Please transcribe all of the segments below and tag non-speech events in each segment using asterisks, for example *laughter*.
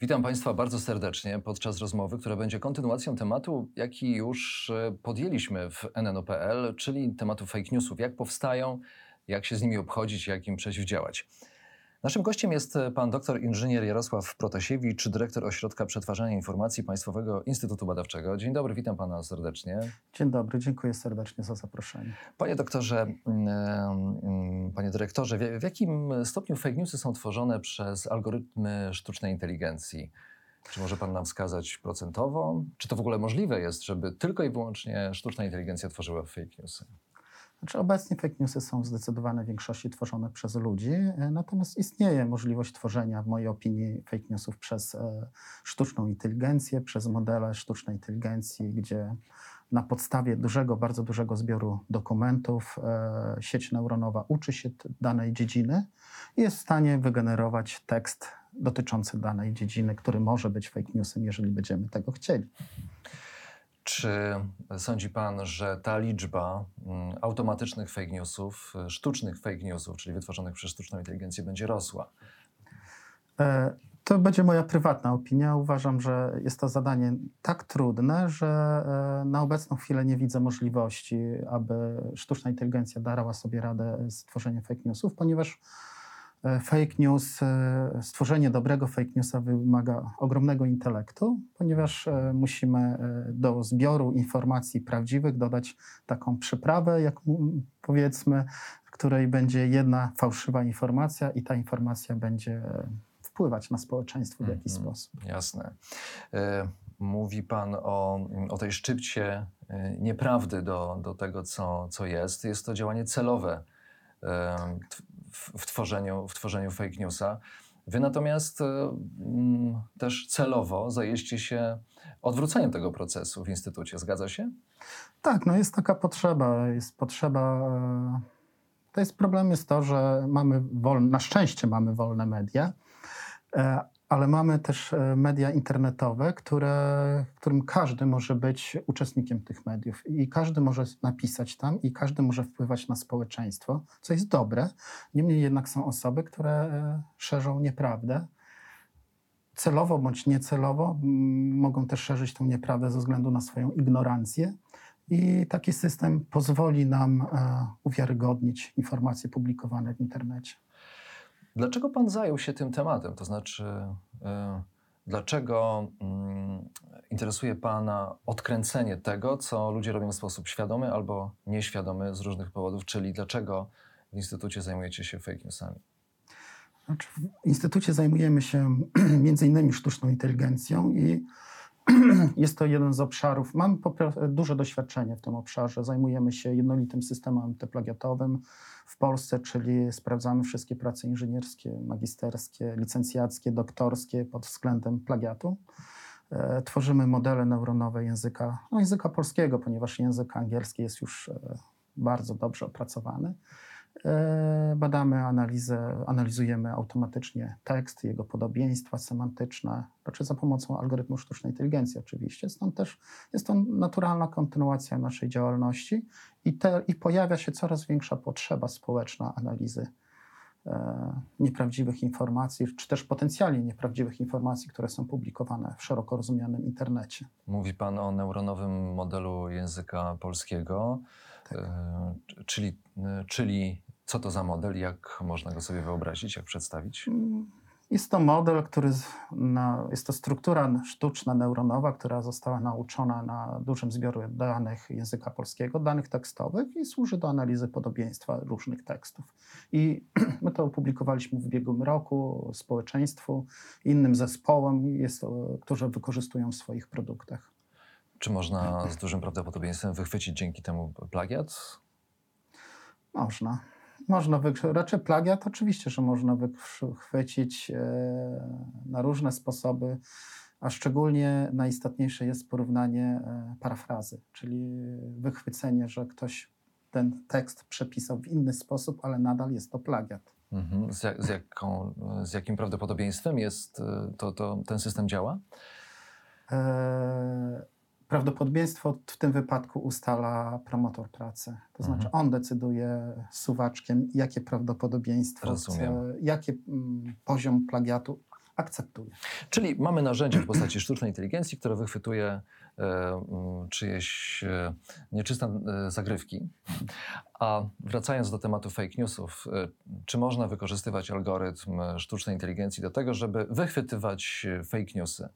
Witam Państwa bardzo serdecznie podczas rozmowy, która będzie kontynuacją tematu, jaki już e, podjęliśmy w NNO.pl, czyli tematu fake newsów. Jak powstają, jak się z nimi obchodzić, jak im przeciwdziałać. Naszym gościem jest e, pan doktor inżynier Jarosław Protasiewicz, dyrektor Ośrodka Przetwarzania Informacji Państwowego Instytutu Badawczego. Dzień dobry, witam pana serdecznie. Dzień dobry, dziękuję serdecznie za zaproszenie. Panie doktorze, mm, mm, panie dyrektorze, w jakim stopniu fake newsy są tworzone przez algorytmy sztucznej inteligencji? Czy może pan nam wskazać procentowo? Czy to w ogóle możliwe jest, żeby tylko i wyłącznie sztuczna inteligencja tworzyła fake newsy? Znaczy obecnie fake newsy są w zdecydowanej większości tworzone przez ludzi, e, natomiast istnieje możliwość tworzenia, w mojej opinii, fake newsów przez e, sztuczną inteligencję, przez modele sztucznej inteligencji, gdzie na podstawie dużego, bardzo dużego zbioru dokumentów e, sieć neuronowa uczy się danej dziedziny i jest w stanie wygenerować tekst dotyczący danej dziedziny, który może być fake newsem, jeżeli będziemy tego chcieli. Czy sądzi Pan, że ta liczba mm, automatycznych fake newsów, sztucznych fake newsów, czyli wytworzonych przez sztuczną inteligencję, będzie rosła? E, to będzie moja prywatna opinia. Uważam, że jest to zadanie tak trudne, że e, na obecną chwilę nie widzę możliwości, aby sztuczna inteligencja darała sobie radę z tworzeniem fake newsów, ponieważ fake news, e, stworzenie dobrego fake newsa wymaga ogromnego intelektu, ponieważ e, musimy do zbioru informacji prawdziwych dodać taką przyprawę, jak powiedzmy, w której będzie jedna fałszywa informacja i ta informacja będzie wpływać na społeczeństwo w jakiś mm, sposób. Jasne. Mówi Pan o, o tej szczypcie nieprawdy do, do tego, co, co jest. Jest to działanie celowe w, tworzeniu, w tworzeniu fake newsa. Wy natomiast mm, też celowo zajęliście się odwróceniem tego procesu w instytucie. Zgadza się? Tak, no jest taka potrzeba. Jest potrzeba. E, to jest problem jest to, że mamy wolne, na szczęście mamy wolne media, e, ale mamy też e, media internetowe, które, którym każdy może być uczestnikiem tych mediów i każdy może napisać tam i każdy może wpływać na społeczeństwo, co jest dobre. Niemniej jednak są osoby, które e, szerzą nieprawdę. Celowo bądź niecelowo mogą też szerzyć tą nieprawdę ze względu na swoją ignorancję. I taki system pozwoli nam e, uwiarygodnić informacje publikowane w internecie. Dlaczego pan zajął się tym tematem? To znaczy, yy, dlaczego yy, interesuje pana odkręcenie tego, co ludzie robią w sposób świadomy albo nieświadomy z różnych powodów? Czyli dlaczego w Instytucie zajmujecie się fake newsami? Znaczy, w Instytucie zajmujemy się *clears throat* między innymi sztuczną inteligencją i *clears throat* jest to jeden z obszarów. Mamy duże doświadczenie w tym obszarze. Zajmujemy się jednolitym systemem antyplagiatowym w Polsce, czyli sprawdzamy wszystkie prace inżynierskie, magisterskie, licencjackie, doktorskie pod względem plagiatu. E, tworzymy modele neuronowe języka, no języka polskiego, ponieważ język angielski jest już e, bardzo dobrze opracowany. E, badamy analizę, analizujemy automatycznie tekst, jego podobieństwa semantyczne, raczej za pomocą algorytmu sztucznej inteligencji oczywiście. Stąd też jest to naturalna kontynuacja naszej działalności i, te, i pojawia się coraz większa potrzeba społeczna analizy e, nieprawdziwych informacji, czy też potencjalnie nieprawdziwych informacji, które są publikowane w szeroko rozumianym internecie. Mówi Pan o neuronowym modelu języka polskiego, tak. e, czyli, e, czyli co to za model? Jak można go sobie wyobrazić, jak przedstawić? Jest to model, który na, jest to struktura sztuczna, neuronowa, która została nauczona na dużym zbioru danych języka polskiego, danych tekstowych i służy do analizy podobieństwa różnych tekstów. I *clears throat* my to opublikowaliśmy w ubiegłym roku społeczeństwu, innym zespołom, jest to, którzy wykorzystują w swoich produktach. Czy można z dużym prawdopodobieństwem wychwycić dzięki temu plagiat? Można. Można wychwycić, raczej plagiat oczywiście, że można wychwycić e, na różne sposoby, a szczególnie najistotniejsze jest porównanie e, parafrazy, czyli wychwycenie, że ktoś ten tekst przepisał w inny sposób, ale nadal jest to plagiat. Mhm. Z, jak, z, jaką, z jakim prawdopodobieństwem jest e, to, to, ten system działa? E, prawdopodobieństwo w tym wypadku ustala promotor pracy. To znaczy mhm. on decyduje suwaczkiem, jakie prawdopodobieństwo, Rozumiem. jaki mm, poziom plagiatu akceptuje. Czyli mamy narzędzie w postaci sztucznej inteligencji, które wychwytuje e, mm, czyjeś e, nieczyste e, zagrywki. A wracając do tematu fake newsów, e, czy można wykorzystywać algorytm sztucznej inteligencji do tego, żeby wychwytywać fake newsy?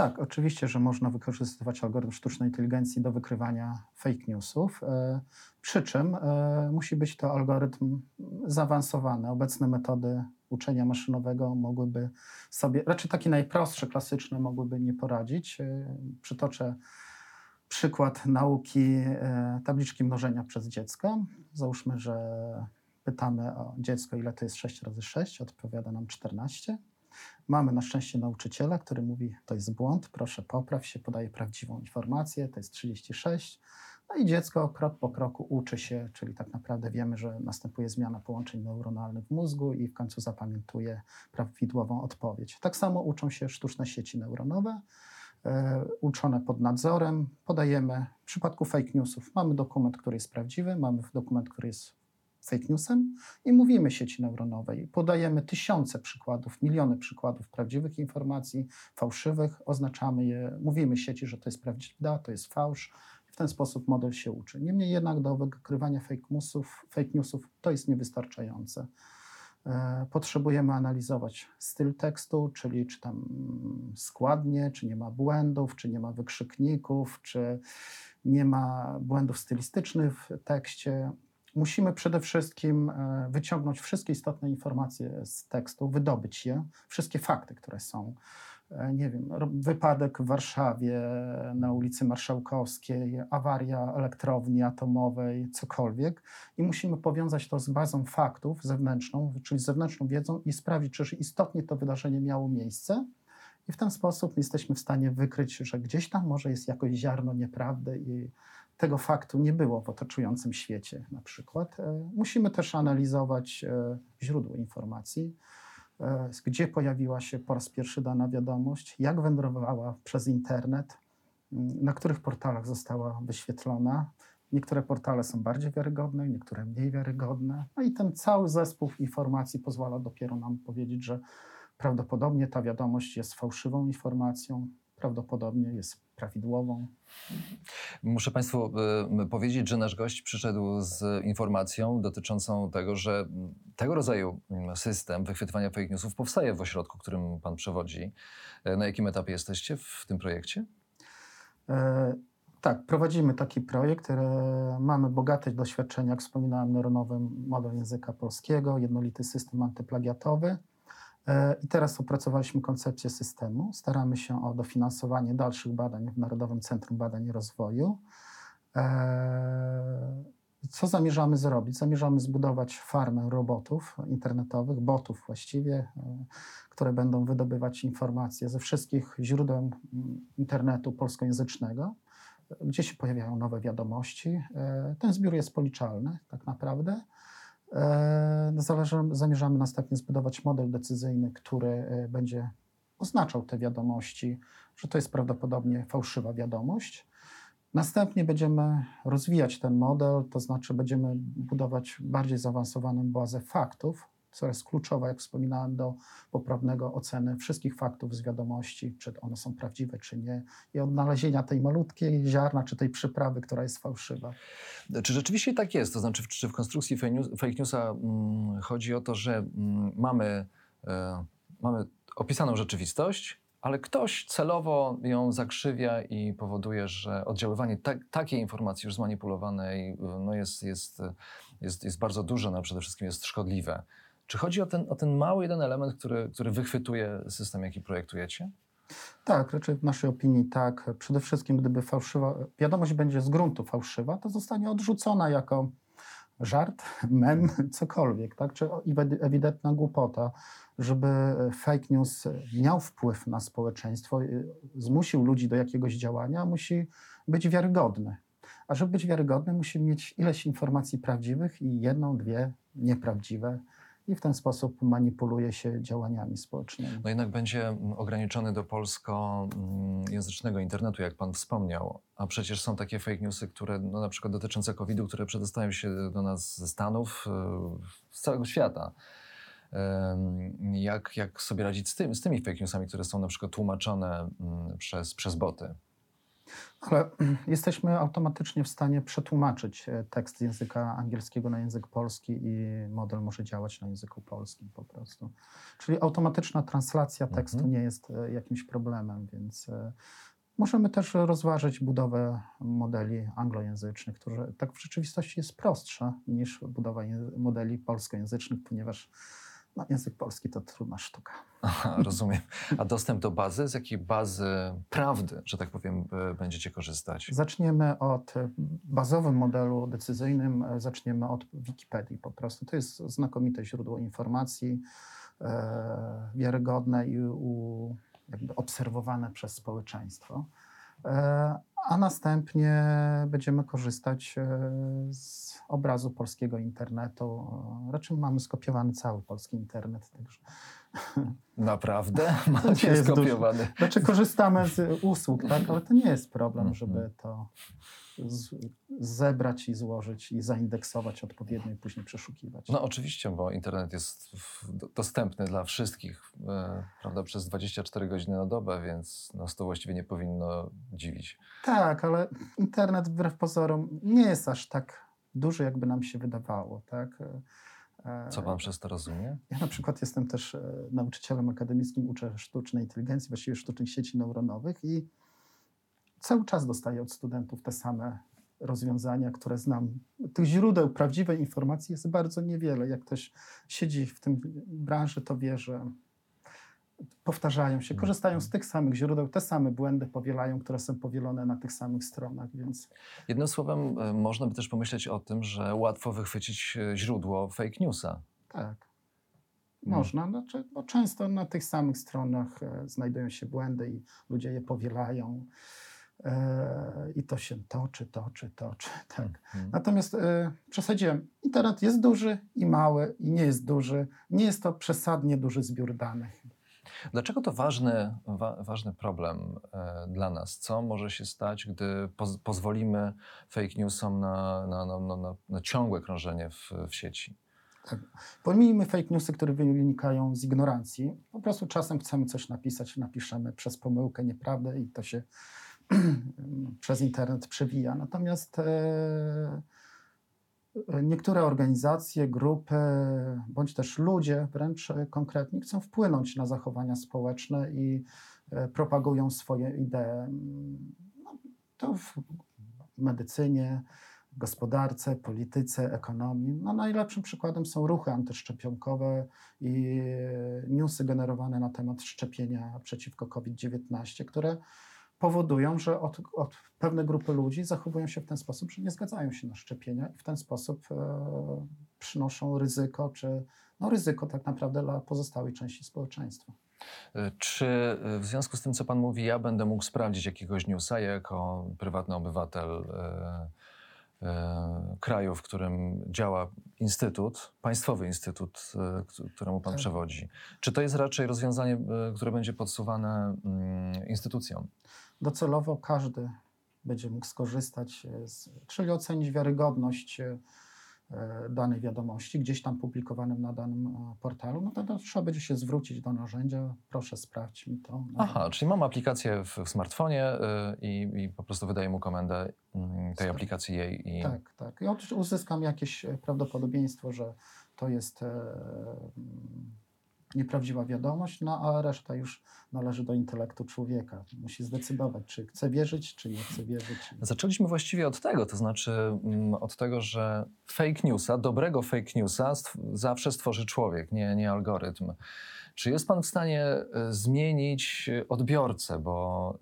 Tak, oczywiście, że można wykorzystywać algorytm sztucznej inteligencji do wykrywania fake newsów. E, przy czym e, musi być to algorytm zaawansowany. Obecne metody uczenia maszynowego mogłyby sobie, raczej takie najprostsze, klasyczne, mogłyby nie poradzić. E, przytoczę przykład nauki tabliczki mnożenia przez dziecko. Załóżmy, że pytamy o dziecko, ile to jest 6 razy 6, odpowiada nam 14. Mamy na szczęście nauczyciela, który mówi, to jest błąd, proszę popraw się, podaje prawdziwą informację, to jest 36. No i dziecko krok po kroku uczy się, czyli tak naprawdę wiemy, że następuje zmiana połączeń neuronalnych w mózgu i w końcu zapamiętuje prawidłową odpowiedź. Tak samo uczą się sztuczne sieci neuronowe, e, uczone pod nadzorem. Podajemy, w przypadku fake newsów mamy dokument, który jest prawdziwy, mamy dokument, który jest fake newsem i mówimy sieci neuronowej. Podajemy tysiące przykładów, miliony przykładów prawdziwych informacji, fałszywych, oznaczamy je, mówimy sieci, że to jest prawda, to jest fałsz. W ten sposób model się uczy. Niemniej jednak do wykrywania fake newsów, fake newsów to jest niewystarczające. E, potrzebujemy analizować styl tekstu, czyli czy tam składnie, czy nie ma błędów, czy nie ma wykrzykników, czy nie ma błędów stylistycznych w tekście musimy przede wszystkim e, wyciągnąć wszystkie istotne informacje z tekstu, wydobyć je, wszystkie fakty, które są. E, nie wiem, wypadek w Warszawie na ulicy Marszałkowskiej, awaria elektrowni atomowej, cokolwiek. I musimy powiązać to z bazą faktów zewnętrzną, czyli zewnętrzną wiedzą i sprawdzić, czy istotnie to wydarzenie miało miejsce. I w ten sposób jesteśmy w stanie wykryć, że gdzieś tam może jest jakoś ziarno nieprawdy i tego faktu nie było w otaczającym świecie na przykład. E, musimy też analizować e, źródło informacji, e, gdzie pojawiła się po raz pierwszy dana wiadomość, jak wędrowała przez internet, na których portalach została wyświetlona. Niektóre portale są bardziej wiarygodne, niektóre mniej wiarygodne. No i ten cały zespół informacji pozwala dopiero nam powiedzieć, że prawdopodobnie ta wiadomość jest fałszywą informacją, prawdopodobnie jest prawidłową. Muszę Państwu y, powiedzieć, że nasz gość przyszedł z informacją dotyczącą tego, że tego rodzaju mm, system wychwytywania fake newsów powstaje w ośrodku, którym Pan przewodzi. E, na jakim etapie jesteście w tym projekcie? E, tak, prowadzimy taki projekt. E, mamy bogate doświadczenia, jak wspominałem, neuronowy model języka polskiego, jednolity system antyplagiatowy. E, I teraz opracowaliśmy koncepcję systemu. Staramy się o dofinansowanie dalszych badań w Narodowym Centrum Badań i Rozwoju. E, co zamierzamy zrobić? Zamierzamy zbudować farmę robotów internetowych, botów właściwie, e, które będą wydobywać informacje ze wszystkich źródeł internetu polskojęzycznego, gdzie się pojawiają nowe wiadomości. Ten zbiór jest policzalny tak naprawdę. E, zależy, zamierzamy następnie zbudować model decyzyjny, który e, będzie oznaczał te wiadomości, że to jest prawdopodobnie fałszywa wiadomość. Następnie będziemy rozwijać ten model, to znaczy będziemy budować bardziej zaawansowaną bazę faktów, co jest kluczowa, jak wspominałem, do poprawnego oceny wszystkich faktów z wiadomości, czy one są prawdziwe, czy nie, i odnalezienia tej malutkiej ziarna, czy tej przyprawy, która jest fałszywa. Czy rzeczywiście tak jest? To znaczy, czy w konstrukcji fake newsa hmm, chodzi o to, że hmm, mamy, e, mamy opisaną rzeczywistość, ale ktoś celowo ją zakrzywia i powoduje, że oddziaływanie ta, takiej informacji już zmanipulowanej no jest, jest, jest, jest bardzo duże, no przede wszystkim jest szkodliwe. Czy chodzi o ten, o ten mały jeden element, który, który wychwytuje system, jaki projektujecie? Tak, raczej w naszej opinii tak. Przede wszystkim, gdyby fałszywa, wiadomość będzie z gruntu fałszywa, to zostanie odrzucona jako żart, *laughs* mem, cokolwiek, tak? czy ewidentna głupota, żeby fake news miał wpływ na społeczeństwo, zmusił ludzi do jakiegoś działania, musi być wiarygodny. A żeby być wiarygodny, musi mieć ileś informacji prawdziwych i jedną, dwie nieprawdziwe i w ten sposób manipuluje się działaniami społecznymi. No jednak będzie mm, ograniczony do polskojęzycznego internetu, jak pan wspomniał. A przecież są takie fake newsy, które no, na przykład dotyczące COVID-u, które przedostają się do nas ze Stanów, e, z całego świata. Jak, jak sobie radzić z, tym, z tymi fake newsami, które są na przykład tłumaczone mm, przez, przez boty? Ale *clears throat* jesteśmy automatycznie w stanie przetłumaczyć e, tekst z języka angielskiego na język polski i model może działać na języku polskim po prostu. Czyli automatyczna translacja tekstu mhm. nie jest e, jakimś problemem, więc e, możemy też rozważyć budowę modeli anglojęzycznych, które tak w rzeczywistości jest prostsza niż budowa modeli polskojęzycznych, ponieważ no, język polski to trudna sztuka. Aha, *laughs* rozumiem. A dostęp do bazy? Z jakiej bazy prawdy, że tak powiem, e, będziecie korzystać? Zaczniemy od e, bazowym modelu decyzyjnym, e, zaczniemy od Wikipedii po prostu. To jest znakomite źródło informacji, e, wiarygodne i u, jakby obserwowane przez społeczeństwo. E, a następnie będziemy korzystać z obrazu polskiego internetu. Raczej mamy skopiowany cały polski internet. Także... *laughs* Naprawdę? *laughs* Macie skopiowany? Znaczy korzystamy z usług, tak? ale to nie jest problem, mhm. żeby to zebrać i złożyć i zaindeksować odpowiednio i później przeszukiwać. No oczywiście, bo internet jest dostępny dla wszystkich e, prawda, przez 24 godziny na dobę, więc nas to właściwie nie powinno dziwić. Tak, ale internet wbrew pozorom nie jest aż tak duży, jakby nam się wydawało. Tak? E, Co pan przez to rozumie? Ja na przykład jestem też e, nauczycielem akademickim, uczę sztucznej inteligencji, właściwie sztucznych sieci neuronowych i cały czas dostaję od studentów te same rozwiązania, które znam. Tych źródeł prawdziwej informacji jest bardzo niewiele. Jak ktoś siedzi w tym branży, to wie, że powtarzają się, korzystają z tych samych źródeł, te same błędy powielają, które są powielone na tych samych stronach, więc... Jednym słowem, e, można by też pomyśleć o tym, że łatwo wychwycić e, źródło fake newsa. Tak. Hmm. Można, znaczy, bo często na tych samych stronach e, znajdują się błędy i ludzie je powielają. I to się toczy, toczy, toczy. *laughs* Tak. Hmm. Natomiast e, przesadziłem. Internet jest duży i mały, i nie jest duży. Nie jest to przesadnie duży zbiór danych. Dlaczego to ważny, wa, ważny problem e, dla nas? Co może się stać, gdy poz, pozwolimy fake newsom na, na, na, na, ciągłe krążenie w, w sieci? Tak. Pomijmy fake newsy, które wynikają z ignorancji. Po prostu czasem chcemy coś napisać, napiszemy przez pomyłkę nieprawdę i to się *clears throat* przez internet przewija. Natomiast e, niektóre organizacje, grupy, bądź też ludzie wręcz konkretni chcą wpłynąć na zachowania społeczne i e, propagują swoje idee. No, to w medycynie, gospodarce, polityce, ekonomii. No, najlepszym przykładem są ruchy antyszczepionkowe i newsy generowane na temat szczepienia przeciwko COVID-19, które powodują, że od, od pewne grupy ludzi zachowują się w ten sposób, że nie zgadzają się na szczepienia i w ten sposób e, przynoszą ryzyko, czy no ryzyko tak naprawdę dla pozostałej części społeczeństwa. E, czy e, w związku z tym, co Pan mówi, ja będę mógł sprawdzić jakiegoś newsa jako prywatny obywatel e, e, kraju, w którym działa instytut, państwowy instytut, e, któremu Pan tak. przewodzi? Czy to jest raczej rozwiązanie, które będzie podsuwane mm, instytucjom? Docelowo każdy będzie mógł skorzystać, z, czyli ocenić wiarygodność e, danej wiadomości, gdzieś tam publikowanym na danym e, portalu, no to, trzeba będzie się zwrócić do narzędzia, proszę sprawdź mi to. Aha, czyli mam aplikację w, w smartfonie i, i, po prostu wydaję mu komendę yy, tej tak. aplikacji jej. I... Tak, tak. I uzyskam jakieś prawdopodobieństwo, że to jest... Nieprawdziwa wiadomość, no a reszta już należy do intelektu człowieka. Musi zdecydować, czy chce wierzyć, czy nie chce wierzyć. Zaczęliśmy właściwie od tego, to znaczy mm, od tego, że fake newsa, dobrego fake newsa stw zawsze stworzy człowiek, nie, nie algorytm. Czy jest Pan w stanie e, zmienić odbiorcę, bo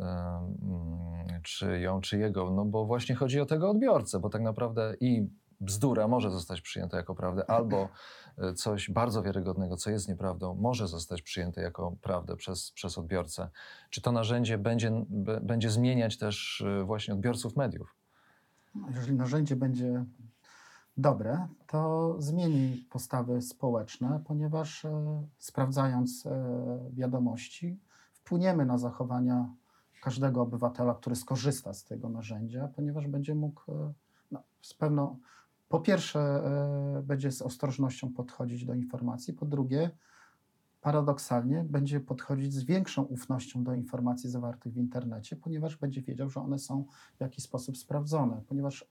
czy ją, czy jego? No bo właśnie chodzi o tego odbiorcę, bo tak naprawdę i bzdura może zostać przyjęta jako prawdę, albo e, coś bardzo wiarygodnego, co jest nieprawdą, może zostać przyjęte jako prawdę przez, przez odbiorcę. Czy to narzędzie będzie, będzie zmieniać też e, właśnie odbiorców mediów? Jeżeli narzędzie będzie dobre, to zmieni postawy społeczne, ponieważ e, sprawdzając e, wiadomości, wpłyniemy na zachowania każdego obywatela, który skorzysta z tego narzędzia, ponieważ będzie mógł e, no, z pewną, po pierwsze, e, będzie z ostrożnością podchodzić do informacji, po drugie, paradoksalnie będzie podchodzić z większą ufnością do informacji zawartych w internecie, ponieważ będzie wiedział, że one są w jakiś sposób sprawdzone, ponieważ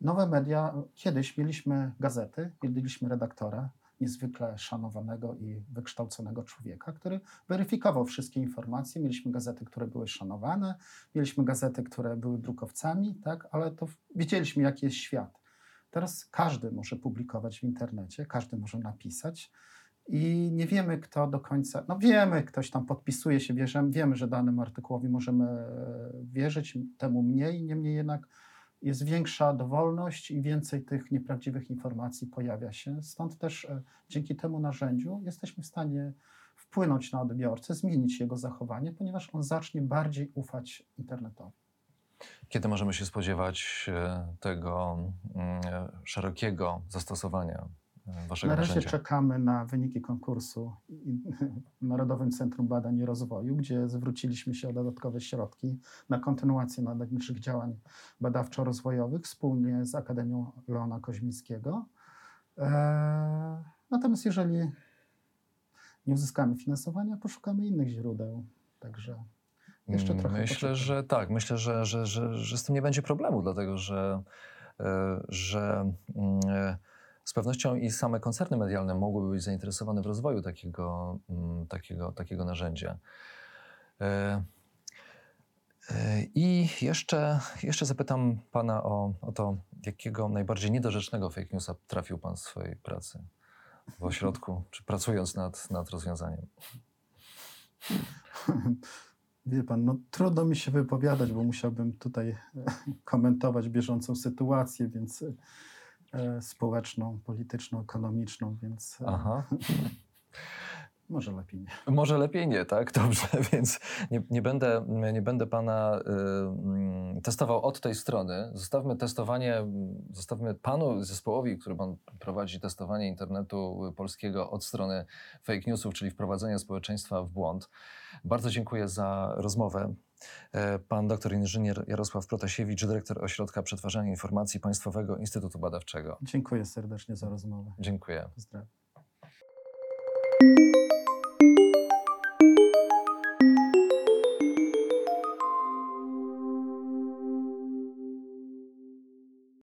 nowe media, kiedyś mieliśmy gazety, mieliśmy redaktora, niezwykle szanowanego i wykształconego człowieka, który weryfikował wszystkie informacje. Mieliśmy gazety, które były szanowane, mieliśmy gazety, które były drukowcami, tak, ale to wiedzieliśmy, jaki jest świat. Teraz każdy może publikować w internecie, każdy może napisać i nie wiemy, kto do końca. No wiemy, ktoś tam podpisuje się, bierzemy, wiemy, że danemu artykułowi możemy e, wierzyć, temu mniej, niemniej jednak jest większa dowolność i więcej tych nieprawdziwych informacji pojawia się. Stąd też e, dzięki temu narzędziu jesteśmy w stanie wpłynąć na odbiorcę, zmienić jego zachowanie, ponieważ on zacznie bardziej ufać internetowi. Kiedy możemy się spodziewać e, tego mm, e, szerokiego zastosowania e, waszego Na razie narzędzia? czekamy na wyniki konkursu w *laughs* Narodowym Centrum Badań i Rozwoju, gdzie zwróciliśmy się o dodatkowe środki na kontynuację naszych działań badawczo-rozwojowych wspólnie z Akademią Leona Koźmińskiego. Natomiast jeżeli nie uzyskamy finansowania, poszukamy innych źródeł. Także jeszcze trochę Myślę, że tak. Myślę, że, że, że, że z tym nie będzie problemu, dlatego że, e, że mm, e, z pewnością i same koncerny medialne mogłyby być zainteresowane w rozwoju takiego, mm, takiego, takiego narzędzia. E, I jeszcze, jeszcze zapytam pana o, o to, jakiego najbardziej niedorzecznego fake newsa trafił pan w swojej pracy w ośrodku, czy pracując nad, nad rozwiązaniem. *laughs* Wie pan, no trudno mi się wypowiadać, bo musiałbym tutaj e, komentować bieżącą sytuację, więc e, społeczną, polityczną, ekonomiczną, więc e, Aha. *laughs* może lepiej nie. Może lepiej nie, tak? Dobrze, *laughs* więc nie, nie, będę, nie będę pana mm, testował od tej strony. Zostawmy testowanie, zostawmy panu zespołowi, który pan prowadzi testowanie internetu polskiego od strony fake newsów, czyli wprowadzenia społeczeństwa w błąd. Bardzo dziękuję za rozmowę. E, Pan doktor inżynier Jarosław Protasiewicz, dyrektor Ośrodka Przetwarzania Informacji Państwowego Instytutu Badawczego. Dziękuję serdecznie za rozmowę. Dziękuję. Pozdrawiam.